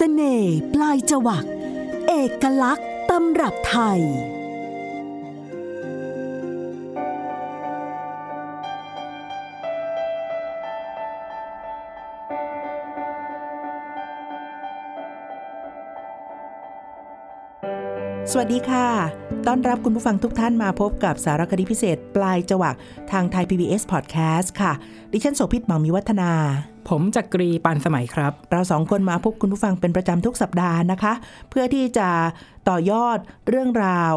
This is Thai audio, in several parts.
สน่ห์ปลายจวัก เอกลักษณ์ตำรับไทย สวัสดีค่ะ ต้อนรับคุณผู้ฟังทุกท่านมาพบกับสารคดีพิเศษ ปลายจวักทางไทย PBS Podcast ค่ะ ดิฉันโสภิตมองมีวัฒนาผมจักรีปันสมัยครับ เราสองคนมาพบคุณผู้ฟังเป็นประจำทุกสัปดาห์นะคะ เพื่อที่จะต่อยอดเรื่องราว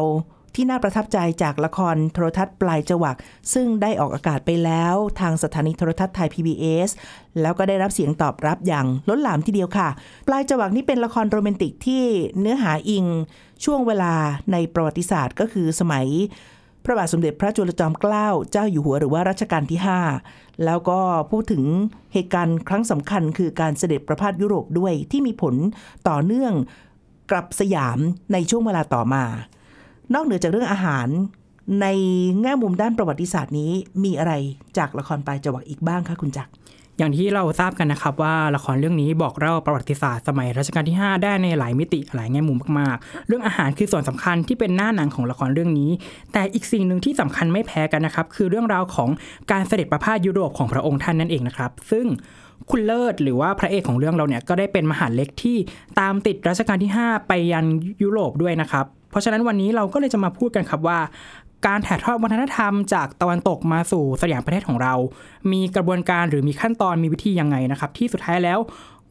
ที่น่าประทับใจจากละครโทรทัศน์ปลายจวัก ซึ่งได้ออกอากาศไปแล้วทางสถานีโทรทัศน์ไทย PBS แล้วก็ได้รับเสียงตอบรับอย่างล้นหลามทีเดียวค่ะ ปลายจวักนี่เป็นละครโรแมนติกที่เนื้อหาอิงช่วงเวลาในประวัติศาสตร์ก็คือสมัย พระบาทสมเด็จพระจุลจอมเกล้าเจ้าอยู่หัวหรือว่ารัชกาลที่ 5 แล้วก็พูดถึงเหตุการณ์ครั้งสำคัญคือการเสด็จประพาสยุโรปด้วยที่มีผลต่อเนื่องกลับสยามในช่วงเวลาต่อมา นอกเหนือจากเรื่องอาหาร ในแง่มุมด้านประวัติศาสตร์นี้มีอะไรจากละครปลายจวักอีกบ้างคะคุณจักร อย่างที่เราทราบกันนะครับว่าละครเรื่องนี้บอกเล่าประวัติศาสตร์สมัยรัชกาลที่ 5 ได้ในหลายมิติหลายแง่มุมมากๆ เรื่องอาหารคือส่วนสำคัญที่เป็นหน้าหนังของละครเรื่องนี้ แต่อีกสิ่งหนึ่งที่สำคัญไม่แพ้กันนะครับคือเรื่องราวของการเสด็จประพาสยุโรปของพระองค์ท่านนั่นเองนะครับ ซึ่งคุณเลิศหรือว่าพระเอกของเรื่องเราเนี่ยก็ได้เป็นมหาเล็กที่ตามติดรัชกาลที่ 5 ไปยันยุโรปด้วยนะครับ เพราะฉะนั้นวันนี้เราก็เลยจะมาพูดกันครับว่า การถ่ายทอดวัฒนธรรมจากตะวันตกมาสู่สยามประเทศของเรา มีกระบวนการหรือมีขั้นตอนมีวิธียังไงนะครับ ที่สุดท้ายแล้ว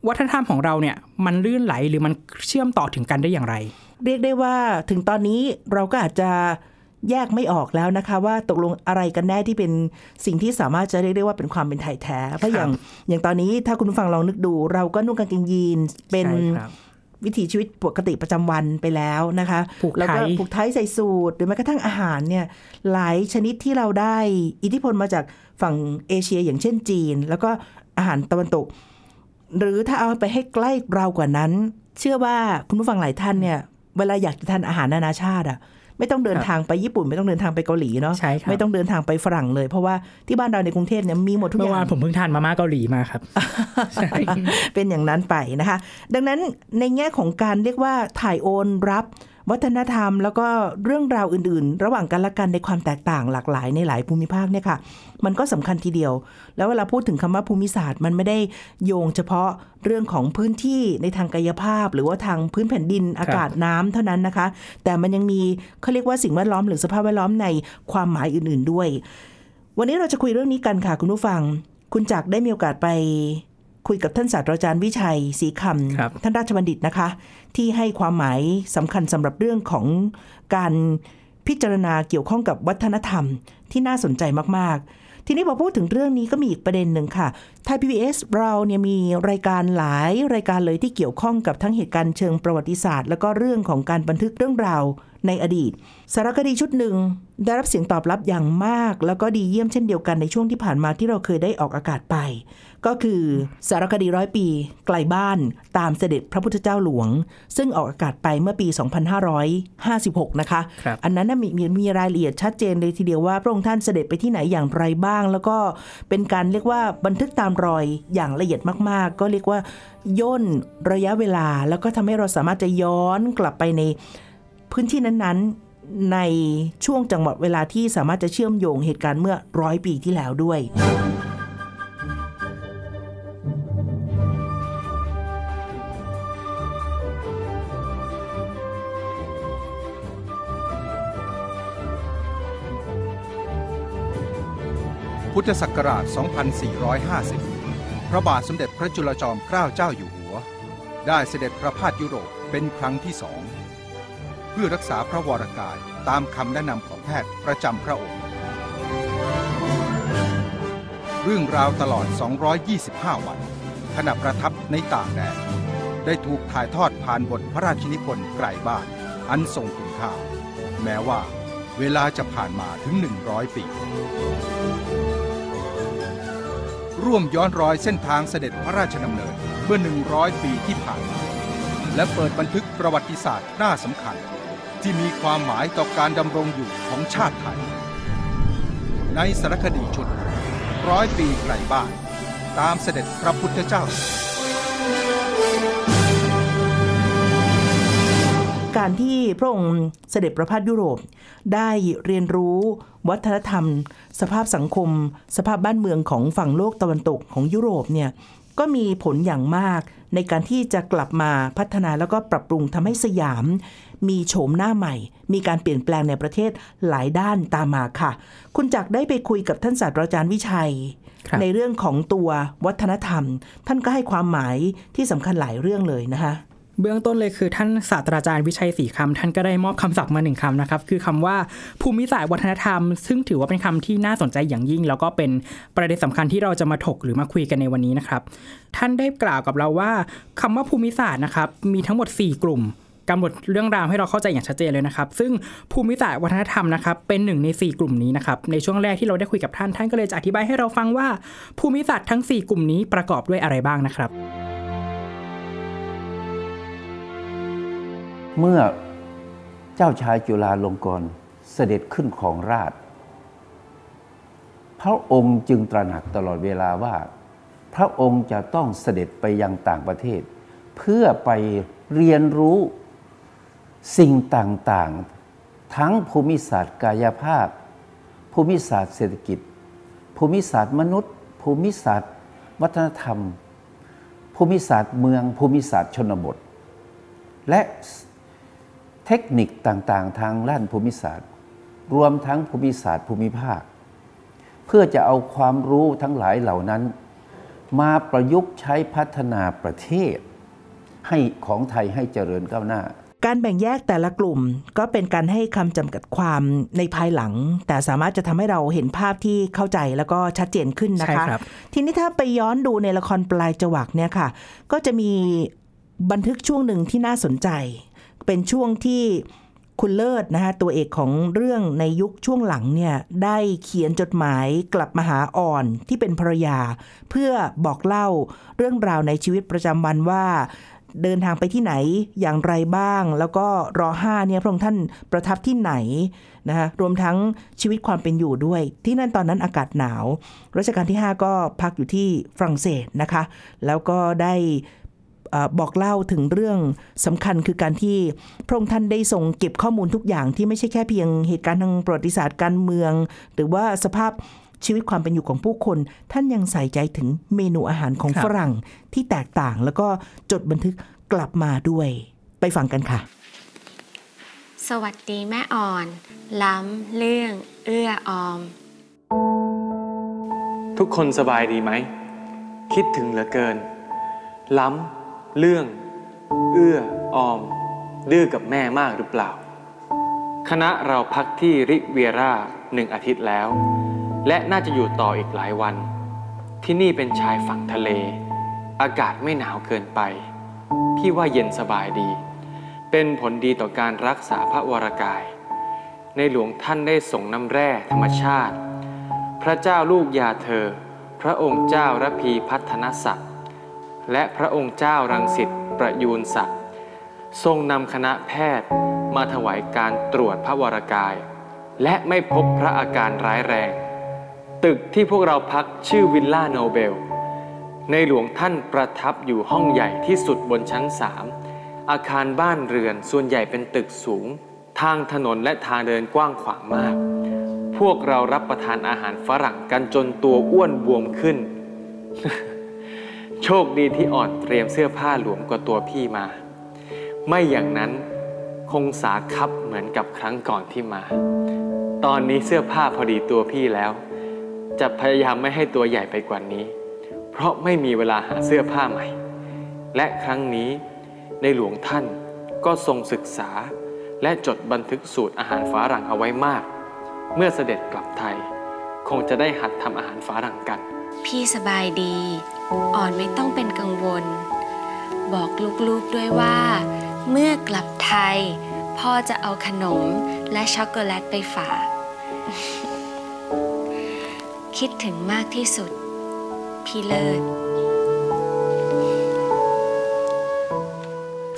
วัฒนธรรมของเราเนี่ยมันลื่นไหลหรือมันเชื่อมต่อถึงกันได้อย่างไร เรียกได้ว่าถึงตอนนี้เราก็อาจจะแยกไม่ออกแล้วนะคะ ว่าตกลงอะไรกันแน่ที่เป็นสิ่งที่สามารถจะเรียกได้ว่าเป็นความเป็นไทยแท้เพราะอย่างอย่างตอนนี้ถ้าคุณผู้ฟังลองนึกดู เราก็นุ่งกางเกงยีนเป็นใช่ครับ วิถีชีวิตปกติประจำวันไปแล้วนะคะผูกไทยแล้วก็ผูกไทยใส่สูตรหรือแม้กระทั่งอาหารเนี่ยหลายชนิดที่เราได้อิทธิพลมาจากฝั่งเอเชียอย่างเช่นจีน แล้วก็อาหารตะวันตก หรือถ้าเอาไปให้ใกล้เรากว่านั้น เชื่อว่าคุณผู้ฟังหลายท่านเนี่ยเวลาอยากจะทานอาหารนานาชาติอะ ไม่ต้องเดินทางไปญี่ปุ่น ไม่ต้องเดินทางไปเกาหลีเนาะใช่ครับไม่ต้องเดินทางไปฝรั่งเลย เพราะว่าที่บ้านเราในกรุงเทพเนี่ยมีหมดทุกอเมื่อย่างวานผมเพิ่งทานมาม่าเกาหลีมาครับใช่เป็นอย่างนั้นไปนะคะ ดังนั้นในแง่ของการเรียกว่าถ่ายโอนรับ วัฒนธรรม แล้วก็เรื่องราวอื่น ๆ ระหว่างกันและกันในความแตกต่างหลากหลายในหลายภูมิภาคเนี่ยค่ะ มันก็สำคัญทีเดียว แล้วเวลาพูดถึงคำว่าภูมิศาสตร์ มันไม่ได้โยงเฉพาะเรื่องของพื้นที่ในทางกายภาพ หรือว่าทางพื้นแผ่นดินอากาศน้ำเท่านั้นนะคะ แต่มันยังมีเขาเรียกว่าสิ่งแวดล้อมหรือสภาพแวดล้อมในความหมายอื่น ๆด้วย วันนี้เราจะคุยเรื่องนี้กันค่ะคุณผู้ฟัง คุณจักได้มีโอกาสไป คุยกับท่านศาสตราจารย์วิชัยศรีคครับำท่านราชบัณฑิตนะคะ ที่ให้ความหมายสำคัญสำหรับเรื่องของการพิจารณาเกี่ยวข้องกับวัฒนธรรมที่น่าสนใจมาก ๆ ทีนี้พอพูดถึงเรื่องนี้ก็มีอีกประเด็นหนึ่งค่ะไทย PBS เราเนี่ยมีรายการหลายรายการเลยที่เกี่ยวข้องกับทั้งเหตุการณ์เชิงประวัติศาสตร์ แล้วก็เรื่องของการบันทึกเรื่องราวในอดีต สารคดีชุดหนึ่งได้รับเสียงตอบรับอย่างมาก แล้วก็ดีเยี่ยมเช่นเดียวกันในช่วงที่ผ่านมาที่เราเคยได้ออกอากาศไป ก็คือสารคดีร้อยปี ไกลบ้านตามเสด็จพระพุทธเจ้าหลวง ซึ่งออกอากาศไปเมื่อปี 2556 นะคะครับอันนั้นน่ะมีมีมีรายละเอียดชัดเจนเลยทีเดียวว่าพระองค์ท่านเสด็จไปที่ไหนอย่างไรบ้าง แล้วก็เป็นการเรียกว่าบันทึกตามรอยอย่างละเอียดมาก ๆ ก็เรียกว่าย่นระยะเวลา แล้วก็ทำให้เราสามารถจะย้อนกลับไปในพื้นที่นั้นๆในช่วงจังหวะเวลาที่สามารถจะเชื่อมโยงเหตุการณ์เมื่อร้อยปีที่แล้วด้วย พุทธศักราช 2450 พระบาทสมเด็จพระจุลจอมเกล้าเจ้าอยู่หัว ได้เสด็จประพาสยุโรปเป็นครั้งที่สอง เพื่อรักษาพระวรกายตามคำแนะนำของแพทย์ประจำพระองค์ เรื่องราวตลอด 225 วัน ขณะประทับในต่างแดนได้ถูกถ่ายทอดผ่านบทพระราชนิพนธ์ไกลบ้านอันทรงคุณค่า แม้ว่าเวลาจะผ่านมาถึง 100 ปี ร่วมย้อนรอยเส้นทางเสด็จพระราชดำเนินเมื่อ 100 ปีที่ผ่านมา และเปิดบันทึกประวัติศาสตร์น่าสำคัญ ที่มีความหมายต่อการดำรงอยู่ของชาติไทย ในสารคดีชุดร้อยปีไกลบ้าน ตามเสด็จพระพุทธเจ้าการที่พระองค์เสด็จประพาสยุโรปได้เรียนรู้ วัฒนธรรม สภาพสังคม สภาพบ้านเมืองของฝั่งโลกตะวันตกของยุโรปเนี่ยก็มีผลอย่างมากในการที่จะกลับมาพัฒนาแล้วก็ปรับปรุงทำให้สยาม มีโฉมหน้าใหม่ มีการเปลี่ยนแปลงในประเทศหลายด้านตามมาค่ะ คุณจักรได้ไปคุยกับท่านศาสตราจารย์วิชัย ในเรื่องของตัววัฒนธรรม ท่านก็ให้ความหมายที่สำคัญหลายเรื่องเลยนะคะ เบื้องต้นเลยคือท่านศาสตราจารย์วิชัยศรีคำท่านก็ได้มอบคำศัพท์มาหนึ่งคำนะครับ คือคำว่าภูมิศาสตร์วัฒนธรรม ซึ่งถือว่าเป็นคำที่น่าสนใจอย่างยิ่ง แล้วก็เป็นประเด็นสำคัญที่เราจะมาถกหรือมาคุยกันในวันนี้นะครับ ท่านได้กล่าวกับเราว่าคำว่าภูมิศาสตร์นะครับมีทั้งหมด 4 กลุ่มกำหนดเรื่องราวให้เราเข้าใจอย่างชัดเจนเลยนะครับ ซึ่งภูมิศาสตร์วัฒนธรรมนะครับเป็นหนึ่งใน 4 กลุ่มนี้นะครับ ในช่วงแรกที่เราได้คุยกับท่านท่านก็เลยจะอธิบายให้เราฟังว่าภูมิศาสตร์ทั้ง 4 กลุ่มนี้ประกอบด้วยอะไรบ้างนะครับ เมื่อเจ้าชายจุฬาลงกรณ์เสด็จขึ้นของราชพระองค์จึงตระหนักตลอดเวลาว่า พระองค์จะต้องเสด็จไปยังต่างประเทศ เพื่อไปเรียนรู้สิ่งต่างๆ ทั้งภูมิศาสตร์กายภาพ ภูมิศาสตร์เศรษฐกิจ ภูมิศาสตร์มนุษย์ ภูมิศาสตร์ วัฒนธรรม ภูมิศาสตร์เมือง ภูมิศาสตร์ชนบท และ เทคนิคต่างๆ ทางด้านภูมิศาสตร์ รวมทั้งภูมิศาสตร์ภูมิภาค เพื่อจะเอาความรู้ทั้งหลายเหล่านั้น มาประยุกต์ใช้พัฒนาประเทศ ให้ของไทยให้เจริญก้าวหน้าการแบ่งแยกแต่ละกลุ่มก็เป็นการให้คำจำกัดความในภายหลัง แต่สามารถจะทำให้เราเห็นภาพที่เข้าใจแล้วก็ชัดเจนขึ้นนะคะใช่ครับทีนี้ถ้าไปย้อนดูในละครปลายจวักเนี่ยค่ะ ก็จะมีบันทึกช่วงหนึ่งที่น่าสนใจ เป็นช่วงที่คุณเลิศนะคะตัวเอกของเรื่องในยุคช่วงหลังเนี่ยได้เขียนจดหมายกลับมาหาอ่อนที่เป็นภรรยา เพื่อบอกเล่าเรื่องราวในชีวิตประจำวันว่า เดินทางไปที่ไหนอย่างไรบ้าง แล้วก็รอห้าเนี่ยพระองค์ท่านประทับที่ไหนนะคะรวมทั้งชีวิตความเป็นอยู่ด้วย ที่นั่นตอนนั้นอากาศหนาวรัชกาลที่ 5 ก็พักอยู่ที่ฝรั่งเศสนะคะ แล้วก็ได้ บอกเล่าถึงเรื่องสำคัญคือการที่พระองค์ท่านได้ทรงเก็บข้อมูลทุกอย่างที่ไม่ใช่แค่เพียงเหตุการณ์ทางประวัติศาสตร์การเมือง หรือว่าสภาพชีวิตความเป็นอยู่ของผู้คน ท่านยังใส่ใจถึงเมนูอาหารของครับฝรั่งที่แตกต่าง แล้วก็จดบันทึกกลับมาด้วย ไปฟังกันค่ะ สวัสดีแม่อ่อน ล้ำเรื่อง เอื้อออม ทุกคนสบายดีไหม คิดถึงเหลือเกิน ล้ำ เรื่อง เอื้อออม ดื้อกับแม่มากหรือเปล่า คณะเราพักที่ริเวียร่าหนึ่งอาทิตย์แล้ว และน่าจะอยู่ต่ออีกหลายวัน ที่นี่เป็นชายฝั่งทะเล อากาศไม่หนาวเกินไป พี่ว่าเย็นสบายดี เป็นผลดีต่อการรักษาพระวรากาย ในหลวงท่านได้ส่งน้ำแร่ธรรมชาติ พระเจ้าลูกยาเธอ พระองค์เจ้าระพีพัฒนศักดิ์ และพระองค์เจ้ารังสิตประยูนศักดิ์ทรงนำคณะแพทย์มาถวายการตรวจพระวรากาย และไม่พบพระอาการร้ายแรง ตึกที่พวกเราพักชื่อวิลล่าโนเบล ในหลวงท่านประทับอยู่ห้องใหญ่ที่สุดบนชั้นสามอาคารบ้านเรือนส่วนใหญ่เป็นตึกสูง ทางถนนและทางเดินกว้างขวางมาก พวกเรารับประทานอาหารฝรั่งกันจนตัวอ้วนบวมขึ้น โชคดีที่อ่อนเตรียมเสื้อผ้าหลวมกว่าตัวพี่มา ไม่อย่างนั้นคงสาคับเหมือนกับครั้งก่อนที่มา ตอนนี้เสื้อผ้าพอดีตัวพี่แล้ว จะพยายามไม่ให้ตัวใหญ่ไปกว่านี้ เพราะไม่มีเวลาหาเสื้อผ้าใหม่ และครั้งนี้ในหลวงท่านก็ทรงศึกษา และจดบันทึกสูตรอาหารฝารั่งเอาไว้มาก เมื่อเสด็จกลับไทย คงจะได้หัดทำอาหารฝารั่งกัน พี่สบายดี อ่อนไม่ต้องเป็นกังวล บอกลูกๆด้วยว่า เมื่อกลับไทย พ่อจะเอาขนมและช็อกโกแลตไปฝากคิดถึงมากที่สุด พี่เลิศ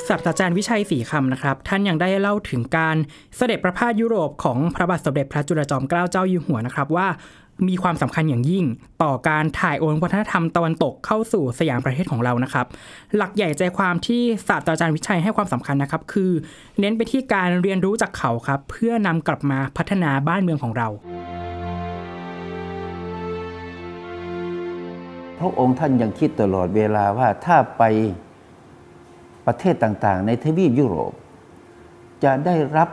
ศาสตราจารย์วิชัยศรีคำนะครับ ท่านยังได้เล่าถึงการเสด็จประพาสยุโรปของพระบาทสมเด็จพระจุลจอมเกล้าเจ้าอยู่หัวนะครับว่า มีความสำคัญอย่างยิ่ง ต่อการถ่ายโอนวัฒนธรรมตะวันตกเข้าสู่สยามประเทศของเรานะครับ หลักใหญ่ใจความที่ศาสตราจารย์วิชัยให้ความสำคัญนะครับ คือ เน้นไปที่การเรียนรู้จากเขาครับ เพื่อนำกลับมาพัฒนาบ้านเมืองของเราพระองค์ท่านยังคิดตลอดเวลาว่าถ้าไปประเทศต่างๆ ในทวีปยุโรป จะได้รับ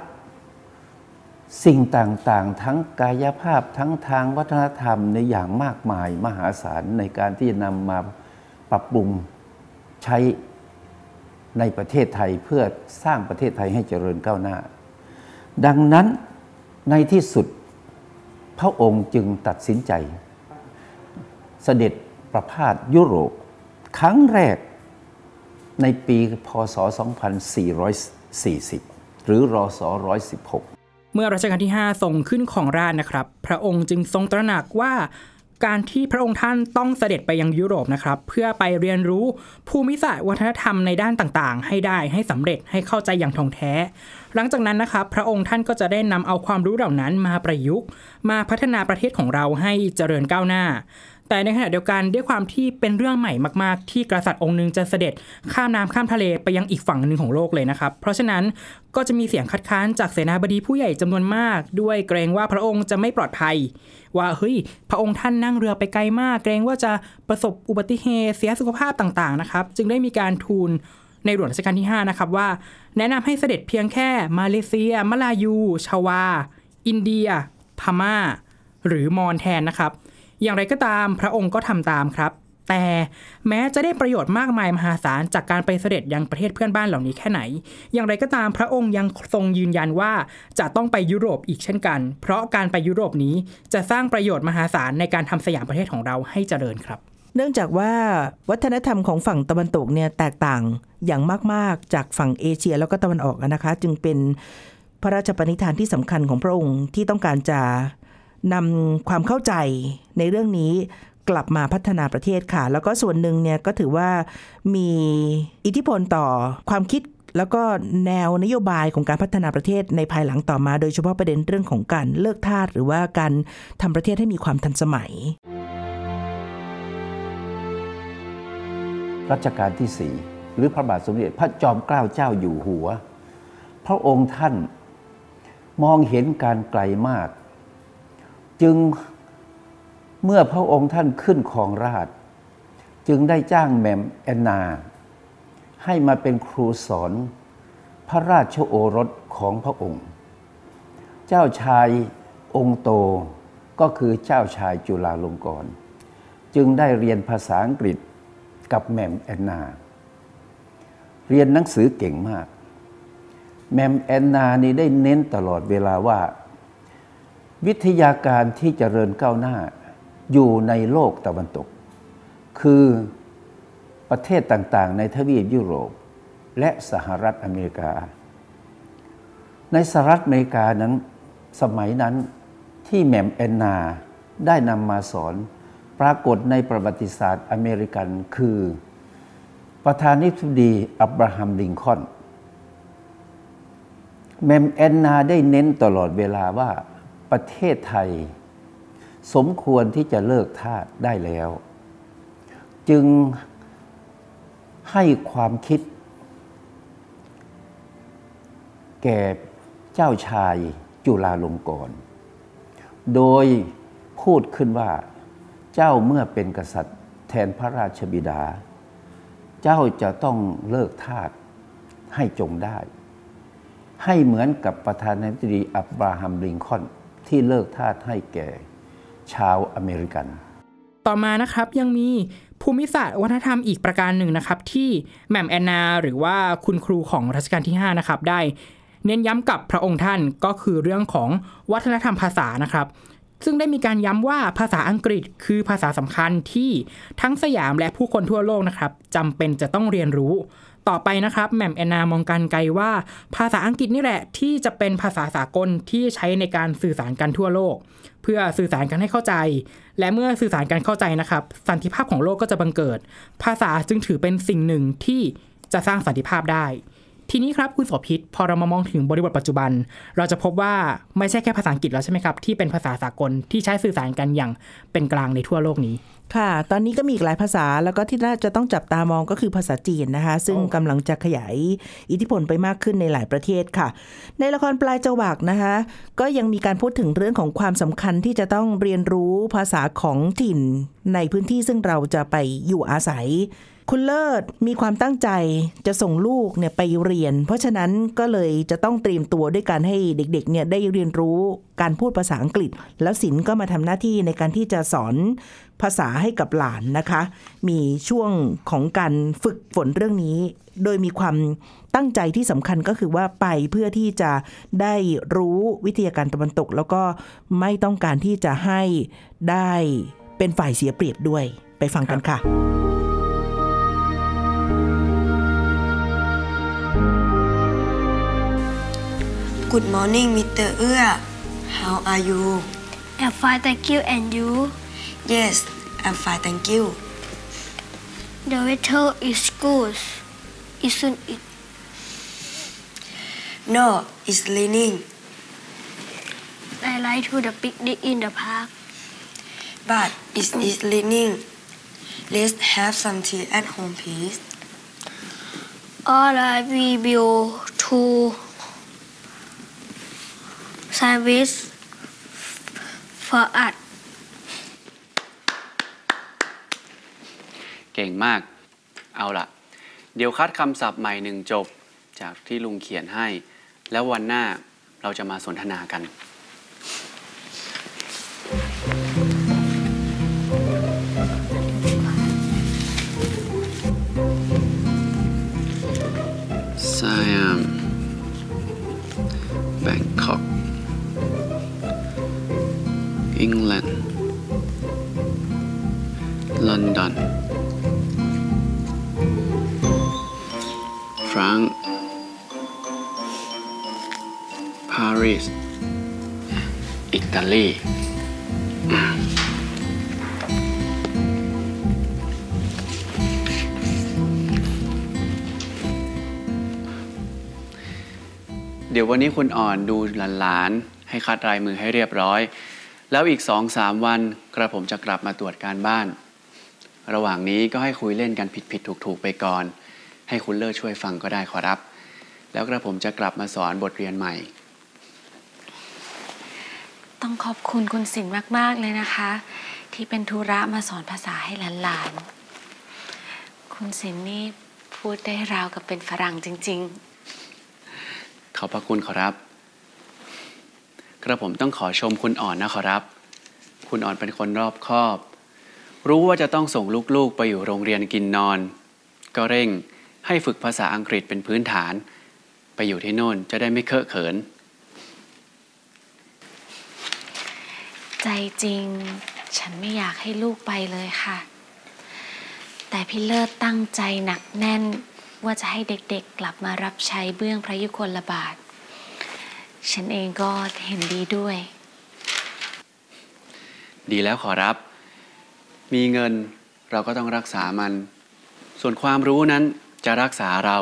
สิ่งต่างๆ ทั้งกายภาพทั้งทางวัฒนธรรมในอย่างมากมายมหาศาลในการที่จะนำมาปรับปรุงใช้ในประเทศไทยเพื่อสร้างประเทศไทยให้เจริญก้าวหน้า ดังนั้นในที่สุดพระองค์จึงตัดสินใจ เสด็จประพาสยุโรป ครั้งแรกในปีพศ 2440 หรือรศ116 เมื่อรัชกาลที่ 5 ทรงขึ้นของราชนะครับ พระองค์จึงทรงตระหนักว่าการที่พระองค์ท่านต้องเสด็จไปยังยุโรปนะครับ เพื่อไปเรียนรู้ภูมิศาสตร์วัฒนธรรมในด้านต่างๆ ให้ได้ให้สำเร็จให้เข้าใจอย่างท่องแท้ หลังจากนั้นนะครับ พระองค์ท่านก็จะได้นำเอาความรู้เหล่านั้นมาประยุกต์ มาพัฒนาประเทศของเราให้เจริญก้าวหน้า แต่ในขณะเดียวกันด้วยความที่เป็นเรื่องใหม่มาก ๆ ที่กษัตริย์องค์หนึ่งจะเสด็จข้ามน้ำข้ามทะเลไปยังอีกฝั่งหนึ่งของโลกเลยนะครับ เพราะฉะนั้นก็จะมีเสียงคัดค้านจากเสนาบดีผู้ใหญ่จำนวนมาก ด้วยเกรงว่าพระองค์จะไม่ปลอดภัย ว่าเฮ้ยพระองค์ท่านนั่งเรือไปไกลมาก เกรงว่าจะประสบอุบัติเหตุเสียสุขภาพต่างๆนะครับจึงได้มีการทูลในหลวงรัชกาลที่ 5 นะครับว่า แนะนำให้เสด็จเพียงแค่มาเลเซียมาลายู ชาวา อินเดีย พม่า หรือมอญแทนนะครับ อย่างไรก็ตามพระองค์ก็ทำตามครับ แต่แม้จะได้ประโยชน์มากมายมหาศาลจากการไปเสด็จยังประเทศเพื่อนบ้านเหล่านี้แค่ไหน อย่างไรก็ตามพระองค์ยังทรงยืนยันว่าจะต้องไปยุโรปอีกเช่นกัน เพราะการไปยุโรปนี้จะสร้างประโยชน์มหาศาลในการทำสยามประเทศของเราให้เจริญครับเนื่องจากว่าวัฒนธรรมของฝั่งตะวันตกเนี่ยแตกต่างอย่างมาก ๆ จากฝั่งเอเชียแล้วก็ตะวันออกนะคะ จึงเป็นพระราชปณิธานที่สำคัญของพระองค์ที่ต้องการจะ นำความเข้าใจในเรื่องนี้กลับมาพัฒนาประเทศค่ะ แล้วก็ส่วนหนึ่งเนี่ยก็ถือว่ามีอิทธิพลต่อความคิดแล้วก็แนวนโยบายของการพัฒนาประเทศในภายหลังต่อมา โดยเฉพาะประเด็นเรื่องของการเลิกทาสหรือว่าการทำประเทศให้มีความทันสมัย รัชกาลที่สี่หรือพระบาทสมเด็จพระจอมเกล้าเจ้าอยู่หัว พระองค์ท่านมองเห็นการไกลมาก จึงเมื่อพระองค์ท่านขึ้นครองราช จึงได้จ้างแมมแอนนา ให้มาเป็นครูสอนพระราชโอรสของพระองค์ เจ้าชายองค์โตก็คือเจ้าชายจุฬาลงกรณ์จึงได้เรียนภาษาอังกฤษกับแมมแอนนา เรียนหนังสือเก่งมาก แมมแอนนานี่ได้เน้นตลอดเวลาว่า วิทยาการที่เจริญก้าวหน้าอยู่ในโลกตะวันตก คือประเทศต่างๆ ในทวีปยุโรป และสหรัฐอเมริกา ในสหรัฐอเมริกานั้นสมัยนั้นที่แหม่มแอนนาได้นำมาสอนปรากฏในประวัติศาสตร์อเมริกันคือ ประธานาธิบดีอับราฮัมลินคอล์นแหม่มแอนนาได้เน้นตลอดเวลาว่า ประเทศไทย สมควรที่จะเลิกทาสได้แล้ว จึงให้ความคิด แก่เจ้าชายจุฬาลงกรณ์โดยพูดขึ้นว่าเจ้าเมื่อเป็นกษัตริย์แทนพระราชบิดา เจ้าจะต้องเลิกทาสให้จงได้ ให้เหมือนกับประธานาธิบดีอับราฮัมลิงคอน ที่เลิกทาสให้แก่ ชาวอเมริกัน ต่อมานะครับยังมีภูมิศาสตร์วัฒนธรรมอีกประการหนึ่งนะครับ ที่แหม่มแอนนาหรือว่าคุณครูของรัชกาลที่ 5 นะครับ ได้ เน้นย้ำกับพระองค์ท่านก็คือเรื่องของวัฒนธรรมภาษานะครับ ซึ่งได้มีการย้ำว่าภาษาอังกฤษคือภาษาสำคัญที่ทั้งสยามและผู้คนทั่วโลกนะครับจำเป็นจะต้องเรียนรู้ ต่อไปนะครับแหม่มแอนนามองการไกลว่า ภาษาอังกฤษนี่แหละ ที่จะเป็นภาษาสากลที่ใช้ในการสื่อสารกันทั่วโลก เพื่อสื่อสารกันให้เข้าใจ และเมื่อสื่อสารกันเข้าใจนะครับ สันติภาพของโลกก็จะบังเกิด ภาษาจึงถือเป็นสิ่งหนึ่งที่จะสร้างสันติภาพได้ ทีนี้ครับคุณโสภิตพอเรามามองถึงบริบทปัจจุบัน เราจะพบว่าไม่ใช่แค่ภาษาอังกฤษแล้วใช่ไหมครับที่เป็นภาษาสากลที่ใช้สื่อสารกันอย่างเป็นกลางในทั่วโลกนี้ ค่ะ ตอนนี้ก็มีอีกหลายภาษาแล้วก็ที่น่าจะต้องจับตามองก็คือภาษาจีนนะคะ ซึ่งกำลังจะขยายอิทธิพลไปมากขึ้นในหลายประเทศค่ะ ในละครปลายจวักนะคะ ก็ยังมีการพูดถึงเรื่องของความสำคัญที่จะต้องเรียนรู้ภาษาของถิ่นในพื้นที่ซึ่งเราจะไปอยู่อาศัย คุณเลิศมีความตั้งใจจะส่งลูกเนี่ยไปเรียน เพราะฉะนั้นก็เลยจะต้องเตรียมตัวด้วยการให้เด็กๆเนี่ยได้เรียนรู้การพูดภาษาอังกฤษ แล้วศิลป์ก็มาทำหน้าที่ในการที่จะสอนภาษาให้กับหลานนะคะ มีช่วงของการฝึกฝนเรื่องนี้ โดยมีความตั้งใจที่สำคัญก็คือว่าไปเพื่อที่จะได้รู้วิทยาการตะวันตก แล้วก็ไม่ต้องการที่จะให้ได้เป็นฝ่ายเสียเปรียบด้วยไปฟังกันค่ะ Good morning, Mr. Ua. How are you? I'm fine, thank you. And you? Yes, I'm fine, thank you. The weather is good, isn't it? No, it's raining. I like to the picnic in the park. But it is raining. Let's have some tea at home, please. All right, we will too. Service for us. เก่งมาก เอาล่ะ เดี๋ยวคัดคำศัพท์ใหม่หนึ่งจบจากที่ลุงเขียนให้ แล้ววันหน้าเราจะมาสนทนากัน Siam Bangkok England London France Paris อิตาลีเดี๋ยววันนี้คุณอ่อนดูหลานๆให้คัดลายมือให้เรียบร้อย แล้วอีกสองสามวันกระผมจะกลับมาตรวจการบ้าน ระหว่างนี้ก็ให้คุยเล่นกันผิดๆถูกๆไปก่อน ให้คุณเลิศช่วยฟังก็ได้ขอรับ แล้วกระผมจะกลับมาสอนบทเรียนใหม่ ต้องขอบคุณคุณสินมาก ๆ เลยนะคะ ที่เป็นธุระมาสอนภาษาให้หลานๆ คุณสินนี่พูดได้ราวกับเป็นฝรั่งจริงขอบพระคุณขอรับ กระผมต้องขอชมคุณอ่อนนะขอรับ คุณอ่อนเป็นคนรอบคอบ รู้ว่าจะต้องส่งลูกๆไปอยู่โรงเรียนกินนอน ก็เร่งให้ฝึกภาษาอังกฤษเป็นพื้นฐาน ไปอยู่ที่โน่นจะได้ไม่เคอะเขิน ใจจริง ฉันไม่อยากให้ลูกไปเลยค่ะ แต่พี่เลิศตั้งใจหนักแน่นว่าจะให้เด็กๆกลับมารับใช้เบื้องพระยุคลบาท ฉันเองก็เห็นดีด้วย ดีแล้วขอรับ มีเงินเราก็ต้องรักษามัน ส่วนความรู้นั้นจะรักษาเรา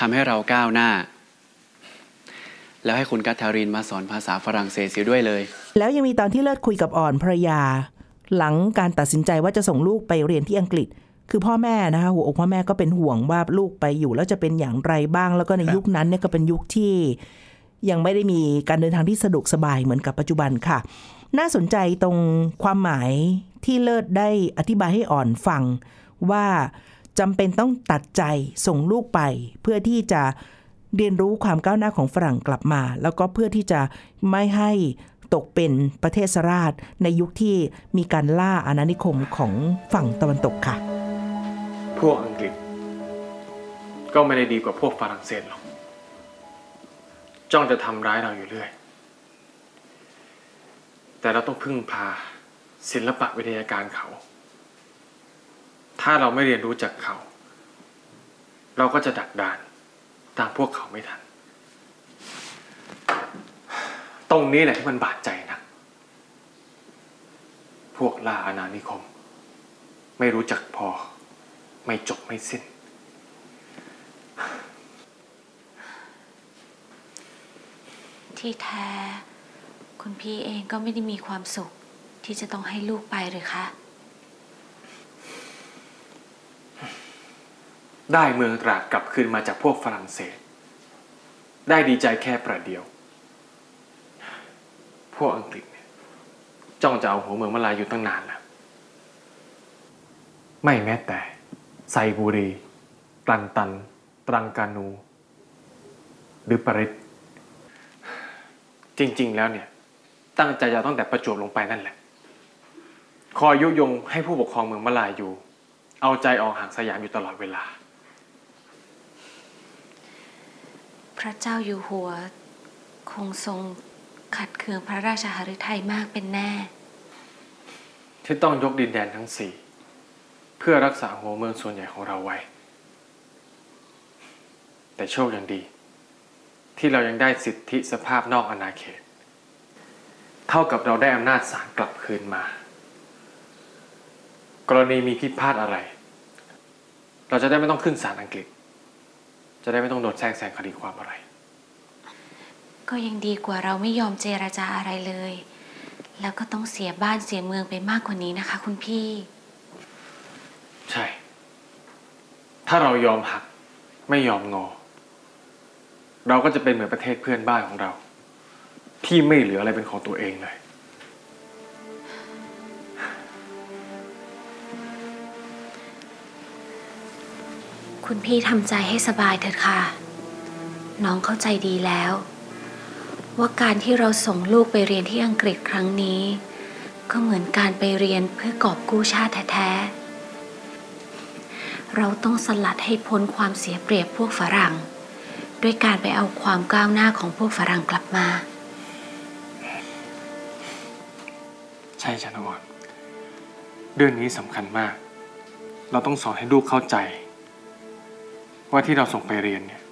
ทำให้เราก้าวหน้า แล้วให้คุณกัตทารินมาสอนภาษาฝรั่งเศสเสียด้วยเลย แล้วยังมีตอนที่เลิศคุยกับอ่อนภรรยา หลังการตัดสินใจว่าจะส่งลูกไปเรียนที่อังกฤษ คือพ่อแม่นะคะหัวอกพ่อแม่ก็เป็นห่วงว่าลูกไปอยู่แล้วจะเป็นอย่างไรบ้าง แล้วก็ในยุคนั้นเนี่ยก็เป็นยุคที่ ยังไม่ได้มีการเดินทางที่สะดวกสบายเหมือนกับปัจจุบันค่ะ น่าสนใจตรงความหมายที่เลิศได้อธิบายให้อ่อนฟังว่าจำเป็นต้องตัดใจส่งลูกไป เพื่อที่จะเรียนรู้ความก้าวหน้าของฝรั่งกลับมา แล้วก็เพื่อที่จะไม่ให้ตกเป็นประเทศสราช ในยุคที่มีการล่าอาณานิคมของฝั่งตะวันตกค่ะ พวกอังกฤษ ก็ไม่ได้ดีกว่าพวกฝรั่งเศสหรอก จ้องจะทำร้ายเราอยู่เรื่อย แต่เราต้องพึ่งพาศิลปะวิทยาการเขา ถ้าเราไม่เรียนรู้จากเขา เราก็จะดักดานตามพวกเขาไม่ทัน ตรงนี้แหละที่มันบาดใจนะ พวกล่าอาณานิคม ไม่รู้จักพอ ไม่จบไม่สิ้น ที่แท้ คุณพี่เองก็ไม่ได้มีความสุขที่จะต้องให้ลูกไปหรือคะ ได้เมืองตราดกลับคืนมาจากพวกฝรั่งเศส ได้ดีใจแค่ประเดียว พวกอังกฤษเนี่ยจ้องจะเอาหัวเมืองมาลายอยู่ตั้งนานแล้วไม่แม้แต่ไซบุรีตันตัน ตรังกานู หรือปริต จริง ๆ แล้วเนี่ย ตั้งใจจะตั้งแต่ประจวบลงไปนั่นแหละ คอยยุยงให้ผู้ปกครองเมืองมะลายอยู่ เอาใจออกห่างสยามอยู่ตลอดเวลา พระเจ้าอยู่หัว คงทรงขัดเคืองพระราชหฤทัยมากเป็นแน่ ที่ต้องยกดินแดนทั้งสี่ เพื่อรักษาหัวเมืองส่วนใหญ่ของเราไว้ แต่โชคยังดี ที่เรายังได้สิทธิสภาพนอกอาณาเขต เท่ากับเราได้อำนาจศาลกลับคืนมา กรณีมีพิพาทอะไร เราจะได้ไม่ต้องขึ้นศาลอังกฤษ จะได้ไม่ต้องโดนแทรกแซงคดีความอะไร ก็ยังดีกว่าเราไม่ยอมเจราจาอะไรเลย แล้วก็ต้องเสียบ้านเสียเมืองไปมากกว่านี้นะคะ คุณพี่ ใช่ ถ้าเรายอมหักไม่ยอมงอ เราก็จะเป็นเหมือนประเทศเพื่อนบ้านของเรา ที่ไม่เหลืออะไรเป็นของตัวเองเลย คุณพี่ทำใจให้สบายเถิดค่ะ น้องเข้าใจดีแล้ว ว่าการที่เราส่งลูกไปเรียนที่อังกฤษครั้งนี้ ก็เหมือนการไปเรียนเพื่อกอบกู้ชาติแท้ๆเราต้องสลัดให้พ้นความเสียเปรียบพวกฝรั่ง ด้วยการไปเอาความก้าวหน้าของพวกฝรั่งกลับมา ใช่ชนวนเรื่องนี้สำคัญมาก เราต้องสอนให้ลูกเข้าใจ ว่าที่เราส่งไปเรียนเนี่ย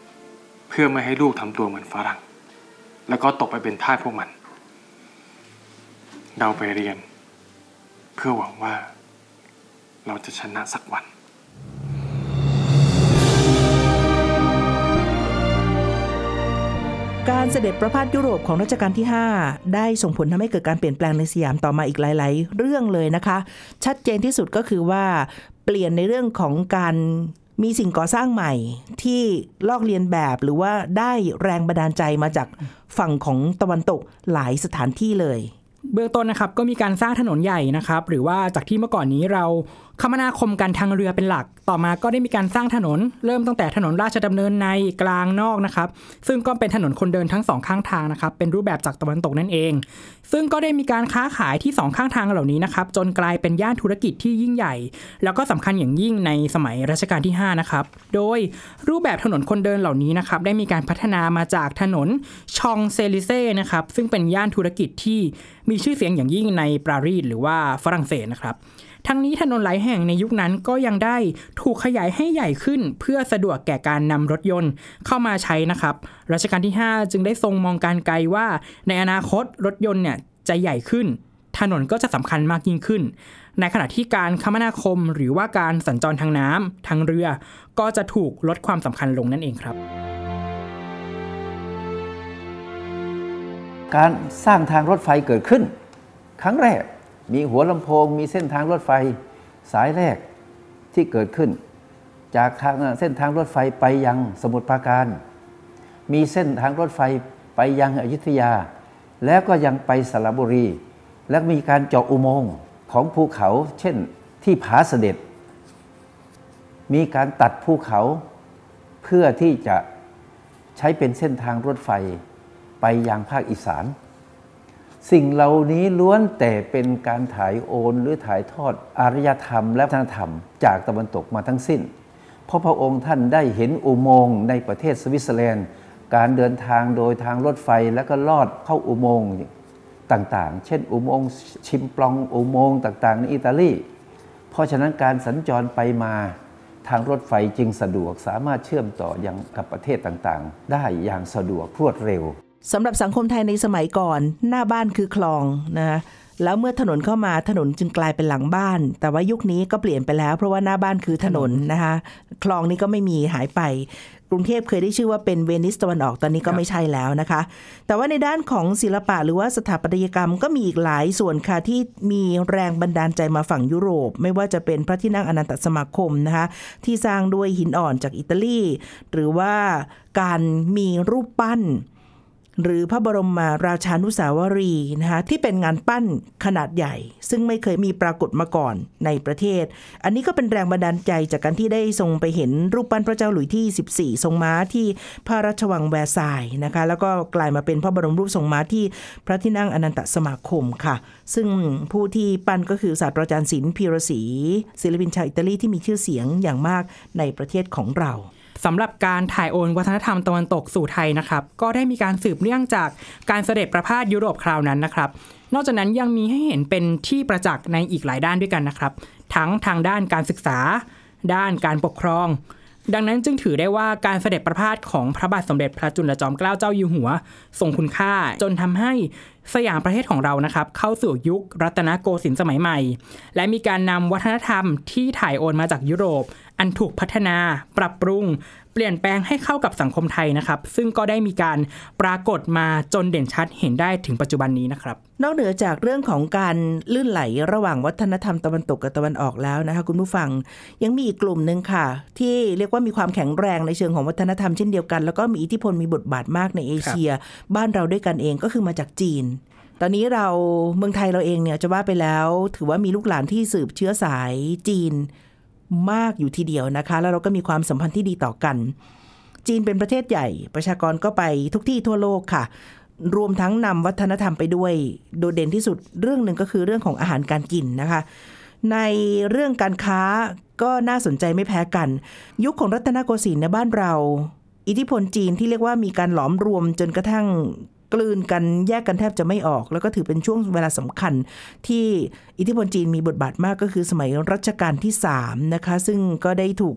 เพื่อไม่ให้ลูกทำตัวเหมือนฝรั่ง แล้วก็ตกไปเป็นทาสพวกมัน เราไปเรียน เพื่อหวังว่า เราจะชนะสักวัน การเสด็จประพาสยุโรปของรัชกาลที่ 5 ได้ส่งผลทำให้เกิดการเปลี่ยนแปลงในสยามต่อมาอีกหลาย ๆ เรื่องเลยนะคะ ชัดเจนที่สุดก็คือว่าเปลี่ยนในเรื่องของการมีสิ่งก่อสร้างใหม่ที่ลอกเลียนแบบหรือว่าได้แรงบันดาลใจมาจากฝั่งของตะวันตกหลายสถานที่เลย เบื้องต้นนะครับก็มีการสร้างถนนใหญ่นะครับ หรือว่าจากที่เมื่อก่อนนี้เรา คมนาคมกันทางเรือเป็นหลัก ต่อมาก็ได้มีการสร้างถนน เริ่มตั้งแต่ถนนราชดำเนินในกลางนอกนะครับ ซึ่งก็เป็นถนนคนเดินทั้งสองข้างทางนะครับ เป็นรูปแบบจากตะวันตกนั่นเอง ซึ่งก็ได้มีการค้าขายที่สองข้างทางเหล่านี้นะครับ จนกลายเป็นย่านธุรกิจที่ยิ่งใหญ่ แล้วก็สำคัญอย่างยิ่งในสมัยรัชกาลที่ 5 นะครับ โดยรูปแบบถนนคนเดินเหล่านี้นะครับ ได้มีการพัฒนามาจากถนนชองเซลิเซ่นะครับ ซึ่งเป็นย่านธุรกิจที่มีชื่อเสียงอย่างยิ่งในปารีสหรือว่าฝรั่งเศสนะครับ ทั้งนี้ถนนหลายแห่งในยุคนั้นก็ยังได้ถูกขยายให้ใหญ่ขึ้น เพื่อสะดวกแก่การนำรถยนต์เข้ามาใช้นะครับรัชกาลที่ 5 จึงได้ทรงมองการไกลว่า ในอนาคตรถยนต์เนี่ยจะใหญ่ขึ้น ถนนก็จะสำคัญมากยิ่งขึ้น ในขณะที่การคมนาคมหรือว่าการสัญจรทางน้ำทางเรือ ก็จะถูกลดความสำคัญลงนั่นเองครับการสร้างทางรถไฟเกิดขึ้น ครั้งแรก มีหัวลำโพง มีเส้นทางรถไฟสายแรกที่เกิดขึ้น จากทางเส้นทางรถไฟไปยังสมุทรปราการ มีเส้นทางรถไฟไปยังอยุธยา แล้วก็ยังไปสระบุรี และมีการเจาะอุโมงค์ของภูเขาเช่นที่ผาเสด็จ มีการตัดภูเขาเพื่อที่จะใช้เป็นเส้นทางรถไฟไปยังภาคอีสาน สิ่งเหล่านี้ล้วนแต่เป็นการถ่ายโอนหรือถ่ายทอดอารยธรรมและวัฒนธรรม จากตะวันตกมาทั้งสิ้น เพราะพระองค์ท่านได้เห็นอุโมงค์ในประเทศสวิตเซอร์แลนด์ การเดินทางโดยทางรถไฟแล้วก็ลอดเข้าอุโมงค์ต่างๆ เช่น อุโมงค์ชิมปลองอุโมงค์ต่างๆ ในอิตาลี เพราะฉะนั้นการสัญจรไปมาทางรถไฟจึงสะดวกสามารถเชื่อมต่อยังกับประเทศต่างๆ ได้อย่างสะดวกรวดเร็ว สำหรับสังคมไทยในสมัยก่อน หน้าบ้านคือคลองนะแล้วเมื่อถนนเข้ามาถนนจึงกลายเป็นหลังบ้าน แต่ว่ายุคนี้ก็เปลี่ยนไปแล้ว เพราะว่าหน้าบ้านคือถนนนะคะคลองนี้ก็ไม่มีหายไป กรุงเทพเคยได้ชื่อว่าเป็นเวนิสตะวันออกตอนนี้ก็ไม่ใช่แล้วนะคะ แต่ว่าในด้านของศิลปะหรือว่าสถาปัตยกรรมก็มีอีกหลายส่วนค่ะที่มีแรงบันดาลใจมาฝั่งยุโรป ไม่ว่าจะเป็นพระที่นั่งอนันตสมาคมนะคะที่สร้างด้วยหินอ่อนจากอิตาลี หรือว่าการมีรูปปั้น หรือพระบรมราชานุสาวรีนะคะที่เป็นงานปั้นขนาดใหญ่ ซึ่งไม่เคยมีปรากฏมาก่อนในประเทศ อันนี้ก็เป็นแรงบันดาลใจจากการที่ได้ทรงไปเห็นรูปปั้นพระเจ้าหลุยที่ 14 ทรงม้าที่พระราชวังแวร์ซายน์นะคะแล้วก็กลายมาเป็นพระบรมรูปทรงม้าที่พระที่นั่งอนันตสมาคมค่ะ ซึ่งผู้ที่ปั้นก็คือศาสตราจารย์ศิลป์พีรศรีศิลปินชาวอิตาลีที่มีชื่อเสียงอย่างมากในประเทศของเรา สำหรับการถ่ายโอนวัฒนธรรมตะวันตกสู่ไทยนะครับ ก็ได้มีการสืบเนื่องจากการเสด็จประพาสยุโรปคราวนั้นนะครับ นอกจากนั้นยังมีให้เห็นเป็นที่ประจักษ์ในอีกหลายด้านด้วยกันนะครับ ทั้งทางด้านการศึกษา ด้านการปกครอง ดังนั้นจึงถือได้ว่าการเสด็จประพาสของพระบาทสมเด็จพระจุลจอมเกล้าเจ้าอยู่หัวทรงคุณค่า จนทำให้สยามประเทศของเรานะครับ เข้าสู่ยุครัตนโกสินทร์สมัยใหม่ และมีการนำวัฒนธรรมที่ถ่ายโอนมาจากยุโรป อันถูกพัฒนา ปรับปรุง เปลี่ยนแปลงให้เข้ากับสังคมไทยนะครับ ซึ่งก็ได้มีการปรากฏมาจนเด่นชัดเห็นได้ถึงปัจจุบันนี้นะครับ นอกเหนือจากเรื่องของการลื่นไหลระหว่างวัฒนธรรมตะวันตกกับตะวันออกแล้วนะคะคุณผู้ฟังยังมีอีกกลุ่มหนึ่งค่ะ ที่เรียกว่ามีความแข็งแรงในเชิงของวัฒนธรรมเช่นเดียวกัน แล้วก็มีอิทธิพลมีบทบาทมากในเอเชีย บ้านเราด้วยกันเองก็คือมาจากจีนตอนนี้เราเมืองไทยเราเองเนี่ยจะว่าไปแล้ว ถือว่ามีลูกหลานที่สืบเชื้อสายจีน มากอยู่ทีเดียวนะคะ แล้วเราก็มีความสัมพันธ์ที่ดีต่อกัน จีนเป็นประเทศใหญ่ ประชากรก็ไปทุกที่ทั่วโลกค่ะ รวมทั้งนำวัฒนธรรมไปด้วย โดดเด่นที่สุดเรื่องหนึ่งก็คือเรื่องของอาหารการกินนะคะ ในเรื่องการค้าก็น่าสนใจไม่แพ้กัน ยุคของรัตนโกสินทร์ในบ้านเรา อิทธิพลจีนที่เรียกว่ามีการหลอมรวมจนกระทั่ง กลืนกันแยกกันแทบจะไม่ออก แล้วก็ถือเป็นช่วงเวลาสำคัญ ที่อิทธิพลจีนมีบทบาทมากก็คือสมัยรัชกาลที่3นะคะซึ่งก็ได้ถูก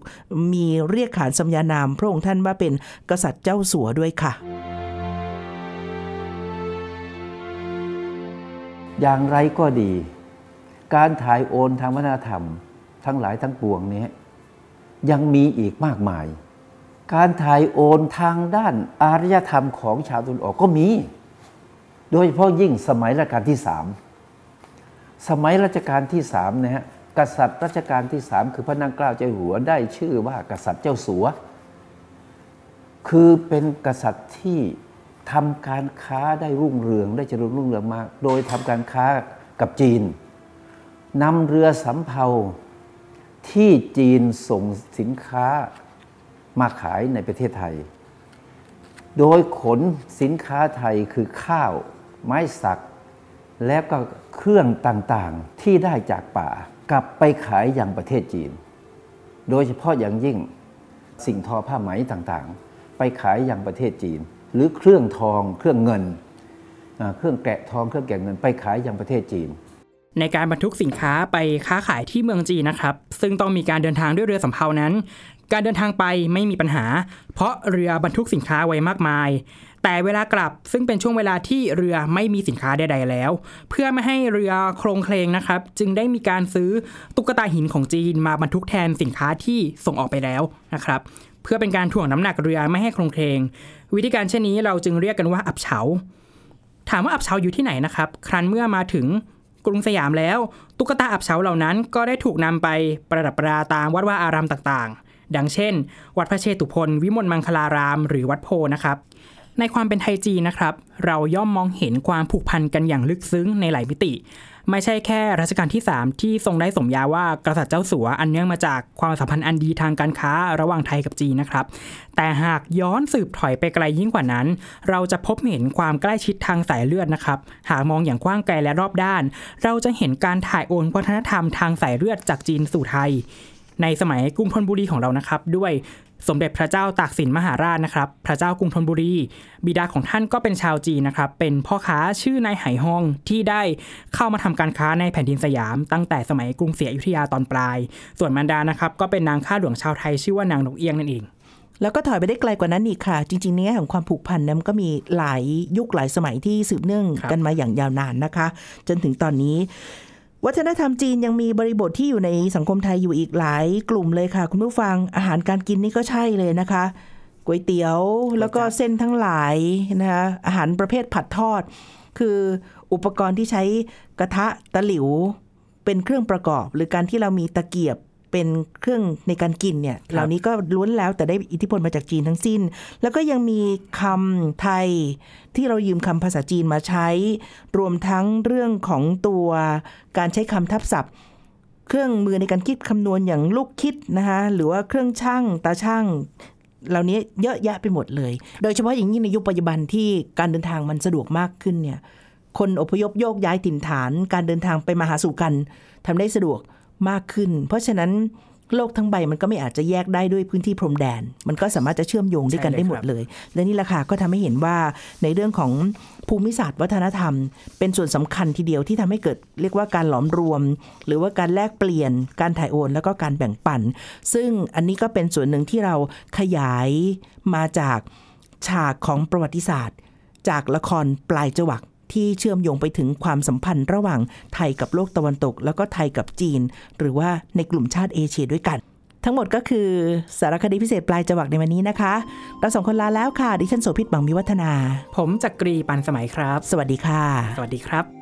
มีเรียกขานสัญญานาม พระองค์ท่านว่าเป็นกษัตริย์เจ้าสัวด้วยค่ะ อย่างไรก็ดี การถ่ายโอนทางวัฒนธรรม ทั้งหลายทั้งปวงนี้ยังมีอีกมากมาย การถ่ายโอนทางด้านอารยธรรมของชาวตะวันออกก็มี โดยเฉพาะยิ่งสมัยรัชกาลที่สามสมัยรัชกาลที่สามนะฮะกษัตริย์รัชกาลที่สามคือพระนางเกล้าเจ้าหัวได้ชื่อว่ากษัตริย์เจ้าสัว คือเป็นกษัตริย์ที่ทำการค้าได้รุ่งเรืองได้เจริญรุ่งเรืองมาก โดยทำการค้ากับจีนนำเรือสำเภาที่จีนส่งสินค้า มาขายในประเทศไทย โดยขนสินค้าไทยคือข้าว ไม้สัก และก็เครื่องต่างๆที่ได้จากป่ากลับไปขายอย่างประเทศจีน โดยเฉพาะอย่างยิ่งสิ่งทอผ้าไหมต่างๆ ไปขายอย่างประเทศจีน หรือเครื่องทองเครื่องเงิน เครื่องแกะทองเครื่องแกะเงินไปขายอย่างประเทศจีนในการบรรทุกสินค้าไปค้าขายที่เมืองจีนนะครับ ซึ่งต้องมีการเดินทางด้วยเรือสำเภานั้น การเดินทางไปไม่มีปัญหา เพราะเรือบรรทุกสินค้าไว้มากมาย แต่เวลากลับซึ่งเป็นช่วงเวลาที่เรือไม่มีสินค้าใดๆแล้ว เพื่อไม่ให้เรือโครงเคลงนะครับ จึงได้มีการซื้อตุ๊กตาหินของจีนมาบรรทุกแทนสินค้าที่ส่งออกไปแล้วนะครับ เพื่อเป็นการถ่วงน้ำหนักเรือไม่ให้โครงเคลงวิธีการเช่นนี้เราจึงเรียกกันว่าอับเฉา ถามว่าอับเฉาอยู่ที่ไหนนะครับ ครั้นเมื่อมาถึงกรุงสยามแล้ว ตุ๊กตาอับเฉาเหล่านั้นก็ได้ถูกนำไปประดับประดาตามวัดว่าอารามต่างๆ ดังเช่น วัดพระเชตุพนวิมลมังคลาราม หรือวัดโพนะครับในความเป็นไทยจีนนะครับ เราย่อมมองเห็นความผูกพันกันอย่างลึกซึ้งในหลายมิติ ไม่ใช่แค่รัชกาลที่ 3 ที่ทรงได้สมญาว่ากษัตริย์เจ้าสัวอันเนื่องมาจากความสัมพันธ์อันดีทางการค้าระหว่างไทยกับจีนนะครับ แต่หากย้อนสืบถอยไปไกลยิ่งกว่านั้น เราจะพบเห็นความใกล้ชิดทางสายเลือดนะครับ หากมองอย่างกว้างไกลและรอบด้าน เราจะเห็นการถ่ายโอนวัฒนธรรมทางสายเลือดจากจีนสู่ไทย ในสมัยกรุงธนบุรีของเรานะครับ ด้วยสมเด็จพระเจ้าตากสินมหาราชนะครับ พระเจ้ากรุงธนบุรี บิดาของท่านก็เป็นชาวจีนนะครับ เป็นพ่อค้าชื่อนายไหฮองที่ได้เข้ามาทำการค้าในแผ่นดินสยาม ตั้งแต่สมัยกรุงศรีอยุธยาตอนปลาย ส่วนมารดานะครับก็เป็นนางข้าหลวงชาวไทยชื่อว่านางนกเอี้ยงนั่นเองแล้วก็ถอยไปได้ไกลกว่านั้นอีกค่ะ จริงๆในแง่ของความผูกพันนี่ยมันก็มีหลายยุคหลายสมัยที่สืบเนื่องกันมาอย่างยาวนานนะคะ จนถึงตอนนี้ วัฒนธรรมจีนยังมีบริบทที่อยู่ในสังคมไทยอยู่อีกหลายกลุ่มเลยค่ะ คุณผู้ฟังอาหารการกินนี่ก็ใช่เลยนะคะก๋วยเตี๋ยวแล้วก็เส้นทั้งหลายนะคะอาหารประเภทผัดทอด คืออุปกรณ์ที่ใช้กระทะตะหลิวเป็นเครื่องประกอบ หรือการที่เรามีตะเกียบ เป็นเครื่องในการกินเนี่ยเหล่านี้ก็ล้วนแล้วแต่ได้อิทธิพลมาจากจีนทั้งสิ้น แล้วก็ยังมีคำไทยที่เรายืมคำภาษาจีนมาใช้ รวมทั้งเรื่องของตัวการใช้คำทับศัพท์ เครื่องมือในการคิดคำนวณอย่างลูกคิดนะคะหรือว่าเครื่องช่างตาช่างเหล่านี้เยอะแยะไปหมดเลย โดยเฉพาะอย่างยิ่งในยุคปัจจุบันที่การเดินทางมันสะดวกมากขึ้นเนี่ย คนอพยพโยกย้ายถิ่นฐาน การเดินทางไปมาหาสู่กันทำได้สะดวก มากขึ้น เพราะฉะนั้นโลกทั้งใบมันก็ไม่อาจจะแยกได้ด้วยพื้นที่พรมแดน มันก็สามารถจะเชื่อมโยงด้วยกันใช่เลยได้หมดเลย และนี่แหละค่ะก็ทำให้เห็นว่าในเรื่องของภูมิศาสตร์วัฒนธรรม เป็นส่วนสำคัญทีเดียวที่ทำให้เกิดเรียกว่าการหลอมรวม หรือว่าการแลกเปลี่ยน การถ่ายโอน แล้วก็การแบ่งปัน ซึ่งอันนี้ก็เป็นส่วนหนึ่งที่เราขยายมาจากฉากของประวัติศาสตร์ จากละครปลายจวัก ที่เชื่อมโยงไปถึงความสัมพันธ์ระหว่างไทยกับโลกตะวันตก แล้วก็ไทยกับจีน หรือว่าในกลุ่มชาติเอเชียด้วยกัน ทั้งหมดก็คือสารคดีพิเศษปลายจวักในวันนี้นะคะ เราสองคนลาแล้วค่ะ ดิฉันโสภิตบังมิวัฒนา ผมจักรีปันสมัยครับ สวัสดีค่ะ สวัสดีครับ